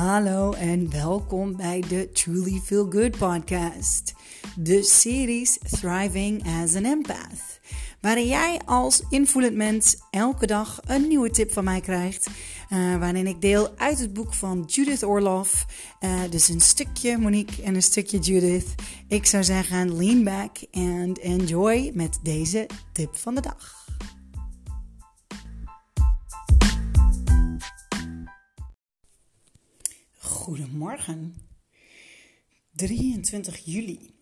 Hallo en welkom bij de Truly Feel Good podcast. De series Thriving as an Empath. Waarin jij als invoelend mens elke dag een nieuwe tip van mij krijgt. Uh, waarin ik deel uit het boek van Judith Orloff. Uh, dus een stukje Monique en een stukje Judith. Ik zou zeggen, lean back and enjoy met deze tip van de dag. Goedemorgen. 23 juli.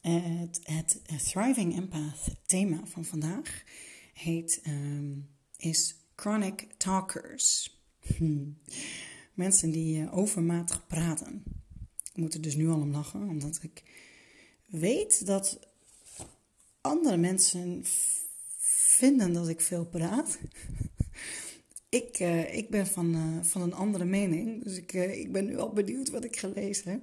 Het, het, Thriving Empath thema van vandaag heet, um, is Chronic Talkers. Hmm. Mensen die uh, overmatig praten. Ik moet er dus nu al om lachen, omdat ik weet dat andere mensen vinden dat ik veel praat ik, uh, ik ben van, uh, van een andere mening. Dus ik, uh, ik ben nu al benieuwd wat ik ga lezen.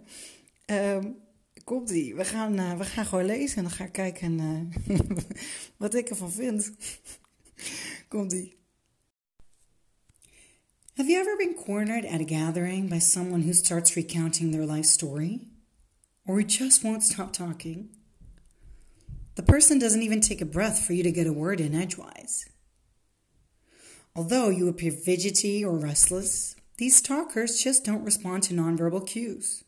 Um, komt ie. We gaan, we gaan gewoon lezen en dan ga ik kijken wat ik ervan vind. komt ie. Have you ever been cornered at a gathering by someone who starts recounting their life story? Or just won't stop talking? The person doesn't even take a breath for you to get a word in edgewise. Although you appear fidgety or restless, these talkers just don't respond to nonverbal cues.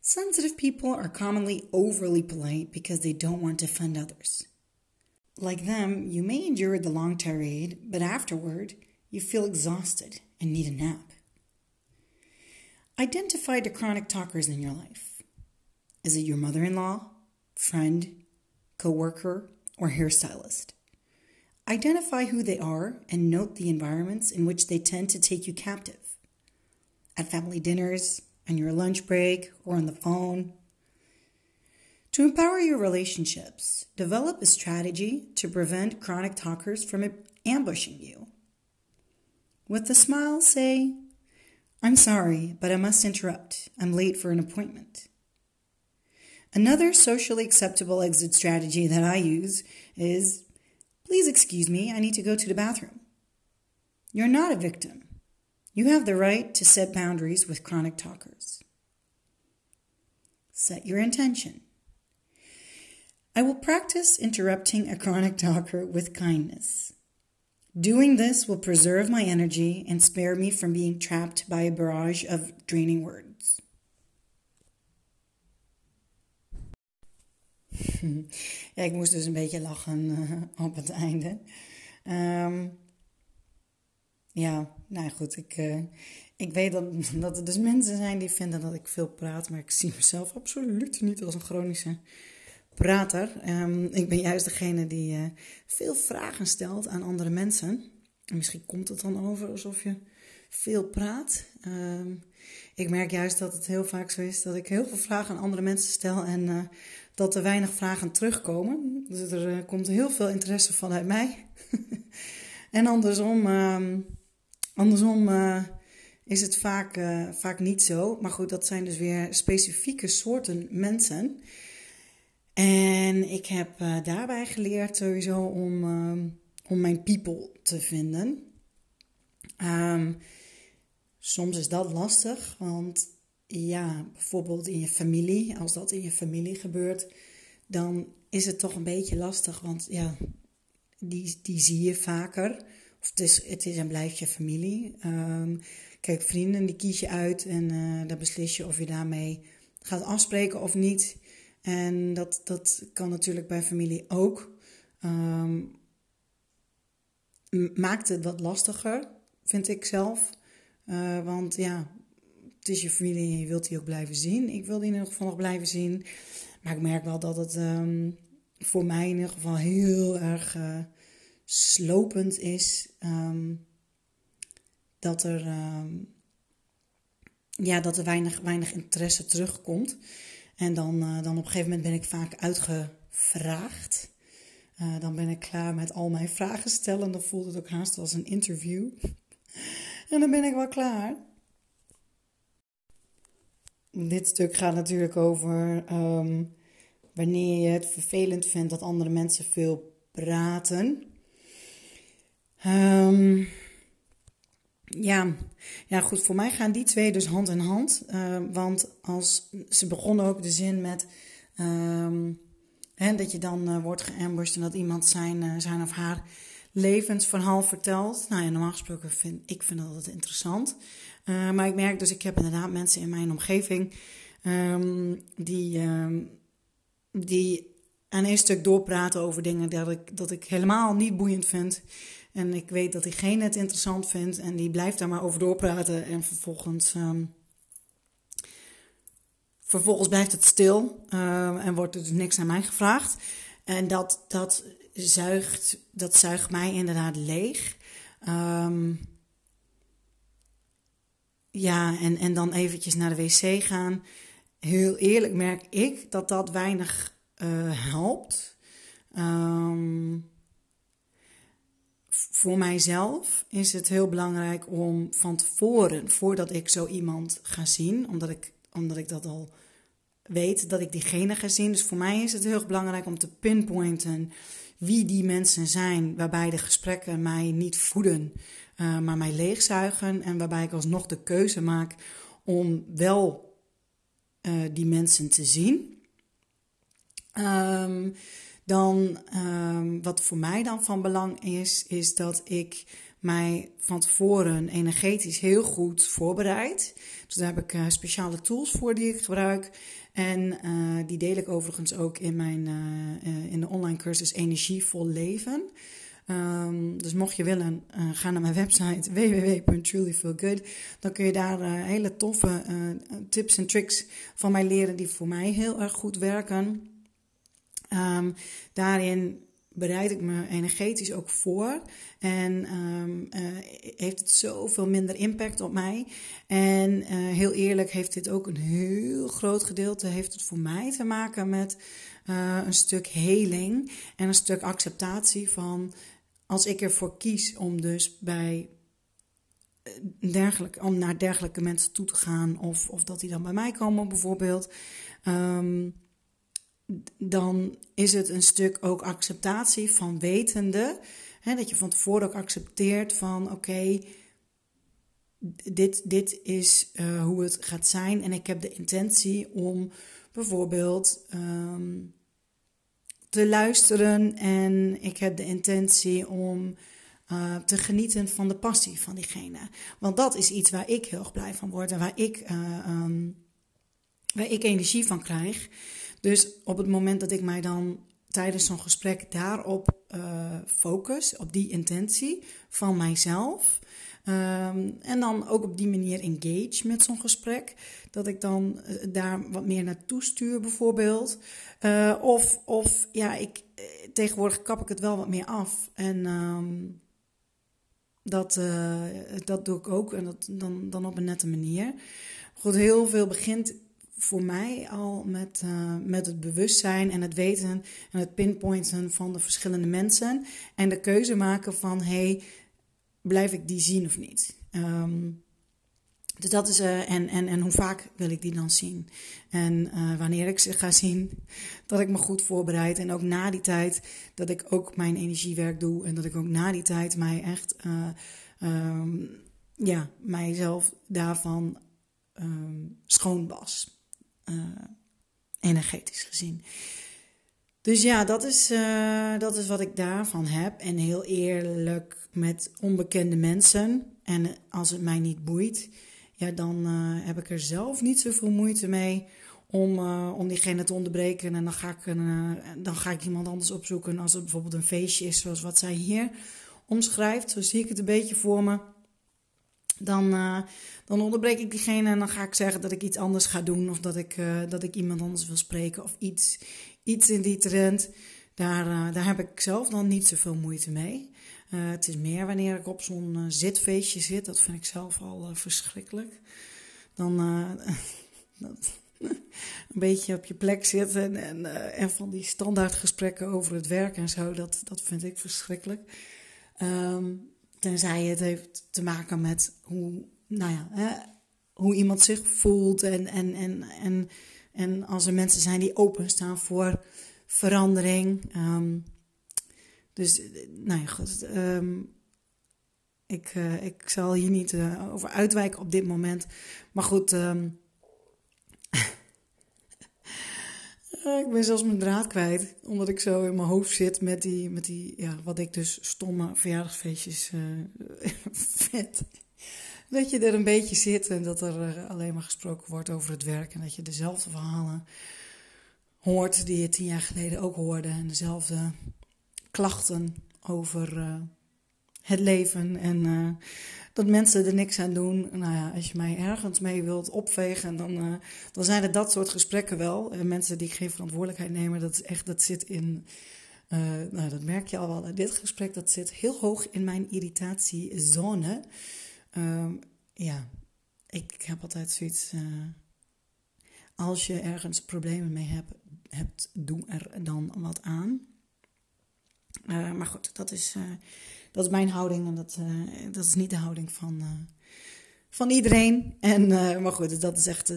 Sensitive people are commonly overly polite because they don't want to offend others. Like them, you may endure the long tirade, but afterward, you feel exhausted and need a nap. Identify the chronic talkers in your life. Is it your mother in law, friend, co worker, or hairstylist? Identify who they are and note the environments in which they tend to take you captive. At family dinners, on your lunch break, or on the phone. To empower your relationships, develop a strategy to prevent chronic talkers from ambushing you. With a smile, say, I'm sorry, but I must interrupt. I'm late for an appointment. Another socially acceptable exit strategy that I use is Please excuse me, I need to go to the bathroom. You're not a victim. You have the right to set boundaries with chronic talkers. Set your intention. I will practice interrupting a chronic talker with kindness. Doing this will preserve my energy and spare me from being trapped by a barrage of draining words. Ja, ik moest dus een beetje lachen uh, op het einde. Um, ja, nou goed, ik, uh, ik weet dat, dat er dus mensen zijn die vinden dat ik veel praat, maar ik zie mezelf absoluut niet als een chronische prater. Um, ik ben juist degene die uh, veel vragen stelt aan andere mensen. En misschien komt het dan over alsof je veel praat. Um, ik merk juist dat het heel vaak zo is dat ik heel veel vragen aan andere mensen stel en uh, dat er weinig vragen terugkomen. Dus er uh, komt heel veel interesse vanuit mij. en andersom, uh, andersom uh, is het vaak, vaak niet zo. Maar goed, dat zijn dus weer specifieke soorten mensen. En ik heb daarbij geleerd sowieso om, om mijn people te vinden. Soms is dat lastig, want ja, bijvoorbeeld in je familie, als dat in je familie gebeurt, dan is het toch een beetje lastig, want ja, die, die zie je vaker. Of het is, het is en blijft je familie. Um, kijk, vrienden die kies je uit en uh, dan beslis je of je daarmee gaat afspreken of niet. En dat, dat kan natuurlijk bij familie ook. Um, maakt het wat lastiger, vind ik zelf. Uh, want ja, het is je familie en je wilt die ook blijven zien. Ik wil die in ieder geval nog blijven zien. Maar ik merk wel dat het um, voor mij in ieder geval heel erg uh, slopend is. Um, dat er, um, ja, dat er weinig, weinig interesse terugkomt. En dan, uh, dan op een gegeven moment ben ik vaak uitgevraagd. Dan ben ik klaar met al mijn vragen stellen. Dan voelt het ook haast als een interview. En dan ben ik wel klaar dit stuk gaat natuurlijk over um, wanneer je het vervelend vindt dat andere mensen veel praten. Um, ja, ja, goed, voor mij gaan die twee dus hand in hand. Uh, want als ze begonnen ook de zin met ehm, hè, dat je dan uh, wordt geambushed en dat iemand zijn, uh, zijn of haar levensverhaal vertelt. Nou ja, normaal gesproken vind ik vind dat altijd interessant. maar ik merk dus, ik heb inderdaad mensen in mijn omgeving um, die, um, die aan een stuk doorpraten over dingen dat ik, dat ik helemaal niet boeiend vind. En ik weet dat diegene het interessant vindt en die blijft daar maar over doorpraten. En vervolgens, um, vervolgens blijft het stil en wordt er dus niks aan mij gevraagd. En dat, dat, zuigt, dat zuigt mij inderdaad leeg. Um, ja, en, en dan eventjes naar de wc gaan. Heel eerlijk merk ik dat dat weinig uh, helpt. Um, voor mijzelf is het heel belangrijk om van tevoren, voordat ik zo iemand ga zien, omdat ik, omdat ik dat al weet dat ik diegene ga zien. Dus voor mij is het heel belangrijk om te pinpointen wie die mensen zijn waarbij de gesprekken mij niet voeden, uh, maar mij leegzuigen en waarbij ik alsnog de keuze maak om wel uh, die mensen te zien. Um, dan um, wat voor mij dan van belang is, is dat ik mij van tevoren energetisch heel goed voorbereid. Dus daar heb ik uh, speciale tools voor die ik gebruik. En uh, die deel ik overigens ook in, mijn, uh, in de online cursus Energievol Leven. Um, dus mocht je willen, ga naar mijn website www.trulyfeelgood. Dan kun je daar hele toffe tips en tricks van mij leren die voor mij heel erg goed werken. Um, daarin bereid ik me energetisch ook voor. En um, uh, heeft het zoveel minder impact op mij. En uh, heel eerlijk heeft dit ook een heel groot gedeelte heeft het voor mij te maken met uh, een stuk heling en een stuk acceptatie van als ik ervoor kies om dus bij dergelijke, om naar dergelijke mensen toe te gaan of, of dat die dan bij mij komen bijvoorbeeld. Um, dan is het een stuk ook acceptatie van wetende. Hè, dat je van tevoren ook accepteert van oké, dit, dit is uh, hoe het gaat zijn. En ik heb de intentie om bijvoorbeeld um, te luisteren. En ik heb de intentie om uh, te genieten van de passie van diegene. Want dat is iets waar ik heel erg blij van word en waar ik, uh, um, waar ik energie van krijg. Dus op het moment dat ik mij dan tijdens zo'n gesprek daarop uh, focus, op die intentie van mijzelf. Um, en dan ook op die manier engage met zo'n gesprek. Dat ik dan uh, daar wat meer naartoe stuur, bijvoorbeeld. Uh, of, of ja, ik, tegenwoordig kap ik het wel wat meer af. En um, dat, dat doe ik ook. En dat dan, dan op een nette manier. Goed, heel veel begint voor mij al met, uh, met het bewustzijn en het weten en het pinpointen van de verschillende mensen. En de keuze maken van, hey, blijf ik die zien of niet? Um, dus dat is, uh, en, en, en hoe vaak wil ik die dan zien? En uh, wanneer ik ze ga zien, dat ik me goed voorbereid. En ook na die tijd, dat ik ook mijn energiewerk doe. En dat ik ook na die tijd mij echt, um, ja, mijzelf daarvan um, schoon was uh, energetisch gezien. Dus ja, dat is, uh, dat is wat ik daarvan heb. En heel eerlijk met onbekende mensen. En als het mij niet boeit, ja, dan uh, heb ik er zelf niet zoveel moeite mee om, om diegene te onderbreken. En dan ga, ik een, dan ga ik iemand anders opzoeken. Als het bijvoorbeeld een feestje is, zoals wat zij hier omschrijft. Zo zie ik het een beetje voor me. Dan, uh, dan onderbreek ik diegene en dan ga ik zeggen dat ik iets anders ga doen. Of dat ik, uh, dat ik iemand anders wil spreken. Of iets, iets in die trend. Daar, uh, daar heb ik zelf dan niet zoveel moeite mee. het is meer wanneer ik op zo'n zitfeestje zit. Dat vind ik zelf al verschrikkelijk. Dan een beetje op je plek zitten. En, en van die standaardgesprekken over het werk en zo. Dat, dat vind ik verschrikkelijk. Um, Tenzij het heeft te maken met hoe, nou ja, hè, hoe iemand zich voelt. En, en, en, en, en als er mensen zijn die openstaan voor verandering. Um, dus, nou ja, goed. Um, ik, uh, ik zal hier niet uh, over uitwijken op dit moment. Maar goed, um, ik ben zelfs mijn draad kwijt. Omdat ik zo in mijn hoofd zit met die, met die ja, wat ik dus stomme verjaardagsfeestjes uh, vet. Dat je er een beetje zit en dat er alleen maar gesproken wordt over het werk. En dat je dezelfde verhalen hoort die je tien jaar geleden ook hoorde. En dezelfde klachten over het leven. En uh, dat mensen er niks aan doen. Nou ja, als je mij ergens mee wilt opvegen, dan, uh, dan zijn er dat soort gesprekken wel. En mensen die geen verantwoordelijkheid nemen, dat is echt, dat zit in. nou, dat merk je al wel. Dit gesprek dat zit heel hoog in mijn irritatiezone. ja, ik heb altijd zoiets. als je ergens problemen mee hebt, hebt, doe er dan wat aan. Maar goed, dat is, dat is mijn houding en dat, uh, dat is niet de houding van, van iedereen. En, maar goed, dat is echt,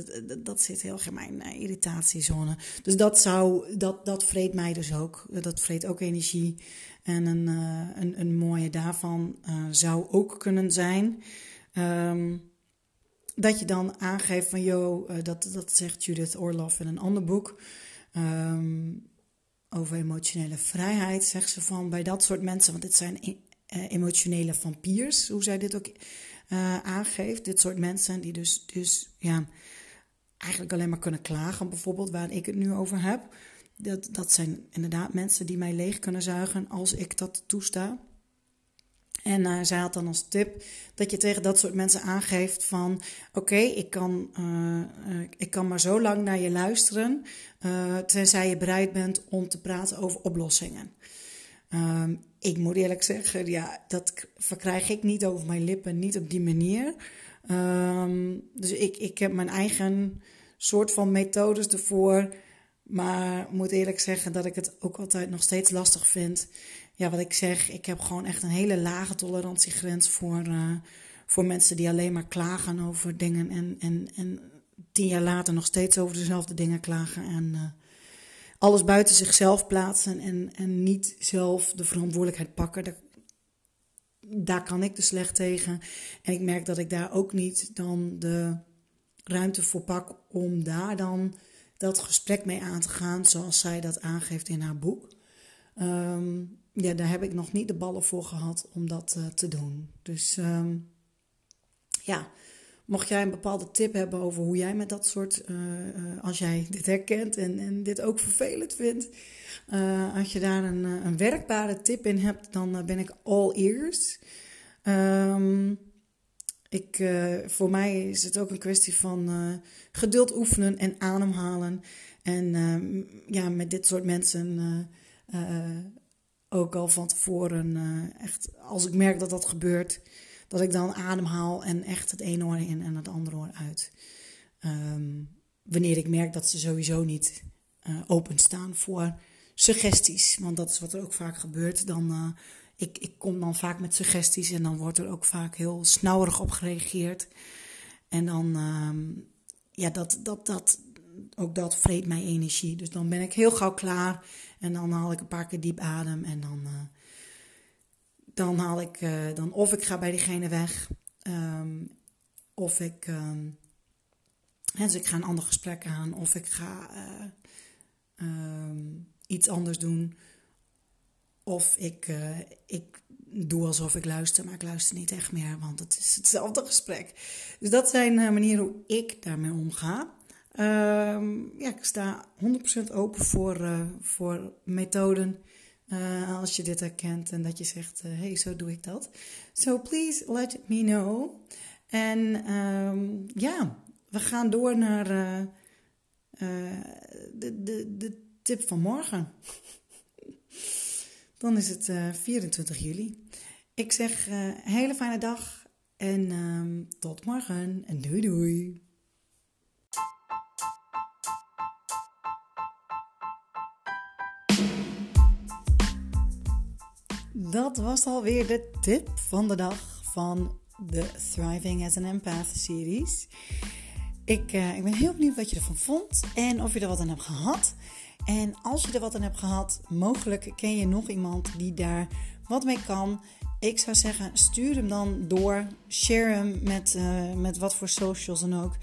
dat zit heel erg in mijn irritatiezone. Dus dat zou, dat, dat vreet mij dus ook. Dat vreet ook energie. En een, een, een mooie daarvan zou ook kunnen zijn. Um, dat je dan aangeeft van, joh, dat, dat zegt Judith Orloff in een ander boek. Um, over emotionele vrijheid, zegt ze van bij dat soort mensen, want dit zijn eh, emotionele vampiers, hoe zij dit ook uh, aangeeft. Dit soort mensen die dus, dus ja, eigenlijk alleen maar kunnen klagen, bijvoorbeeld, waar ik het nu over heb. Dat, dat zijn inderdaad mensen die mij leeg kunnen zuigen als ik dat toesta. En uh, zij had dan als tip dat je tegen dat soort mensen aangeeft van... oké, ik, kan, ik kan maar zo lang naar je luisteren... tenzij je bereid bent om te praten over oplossingen. Um, ik moet eerlijk zeggen, ja, dat verkrijg ik niet over mijn lippen, niet op die manier. Um, dus ik, ik heb mijn eigen soort van methodes ervoor... Maar moet eerlijk zeggen dat ik het ook altijd nog steeds lastig vind. Ja, wat ik zeg, ik heb gewoon echt een hele lage tolerantiegrens voor, uh, voor mensen die alleen maar klagen over dingen en, en, en tien jaar later nog steeds over dezelfde dingen klagen. En uh, alles buiten zichzelf plaatsen en, en niet zelf de verantwoordelijkheid pakken. Daar, daar kan ik dus slecht tegen. En ik merk dat ik daar ook niet dan de ruimte voor pak om daar dan dat gesprek mee aan te gaan, zoals zij dat aangeeft in haar boek. Um, ja, daar heb ik nog niet de ballen voor gehad om dat uh, te doen. Dus um, ja, mocht jij een bepaalde tip hebben over hoe jij met dat soort, uh, als jij dit herkent en, en dit ook vervelend vindt, als je daar een, een werkbare tip in hebt, dan ben ik all ears. Um, ik, voor mij is het ook een kwestie van geduld oefenen en ademhalen. En ja, met dit soort mensen ook al van tevoren, echt, als ik merk dat dat gebeurt, dat ik dan ademhaal en echt het ene oor in en het andere oor uit. Um, wanneer ik merk dat ze sowieso niet uh, openstaan voor suggesties. Want dat is wat er ook vaak gebeurt. Dan, uh, ik, ik kom dan vaak met suggesties en dan wordt er ook vaak heel snauwerig op gereageerd. En dan, um, ja, dat, dat, dat, ook dat vreet mij energie. Dus dan ben ik heel gauw klaar. En dan haal ik een paar keer diep adem. En dan, uh, dan haal ik, uh, dan of ik ga bij diegene weg. Um, of ik, um, dus ik ga een ander gesprek aan. Of ik ga uh, um, iets anders doen. Of ik, ik doe alsof ik luister, maar ik luister niet echt meer, want het is hetzelfde gesprek. Dus dat zijn manieren hoe ik daarmee omga. Ja, ik sta 100% open voor, voor methoden. Uh, als je dit herkent en dat je zegt: hé, uh, hey, zo doe ik dat. So please let me know. En um, ja, we gaan door naar uh, de, de, de tip van morgen. Dan is het 24 juli. Ik zeg: hele fijne dag en um, tot morgen en doei doei. Dat was alweer de tip van de dag van de Thriving as an Empath series. Ik, uh, ik ben heel benieuwd wat je ervan vond en of je er wat aan hebt gehad. En als je er wat aan hebt gehad, mogelijk ken je nog iemand die daar wat mee kan. ik zou zeggen, stuur hem dan door. Share hem met, uh, met wat voor socials dan ook.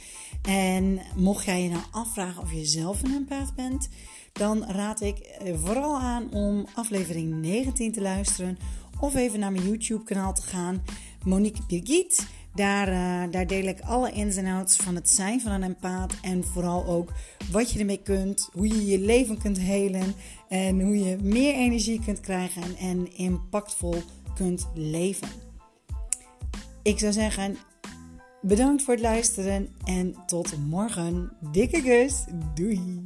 En mocht jij je nou afvragen of je zelf een empath bent, dan raad ik eh, vooral aan om aflevering 19 te luisteren. Of even naar mijn YouTube-kanaal te gaan, Monique Birgit. Daar, uh, daar deel ik alle ins en outs van het zijn van een empath. En vooral ook wat je ermee kunt. Hoe je je leven kunt helen. En hoe je meer energie kunt krijgen en impactvol kunt leven. Ik zou zeggen, bedankt voor het luisteren en tot morgen. Dikke kus. Doei.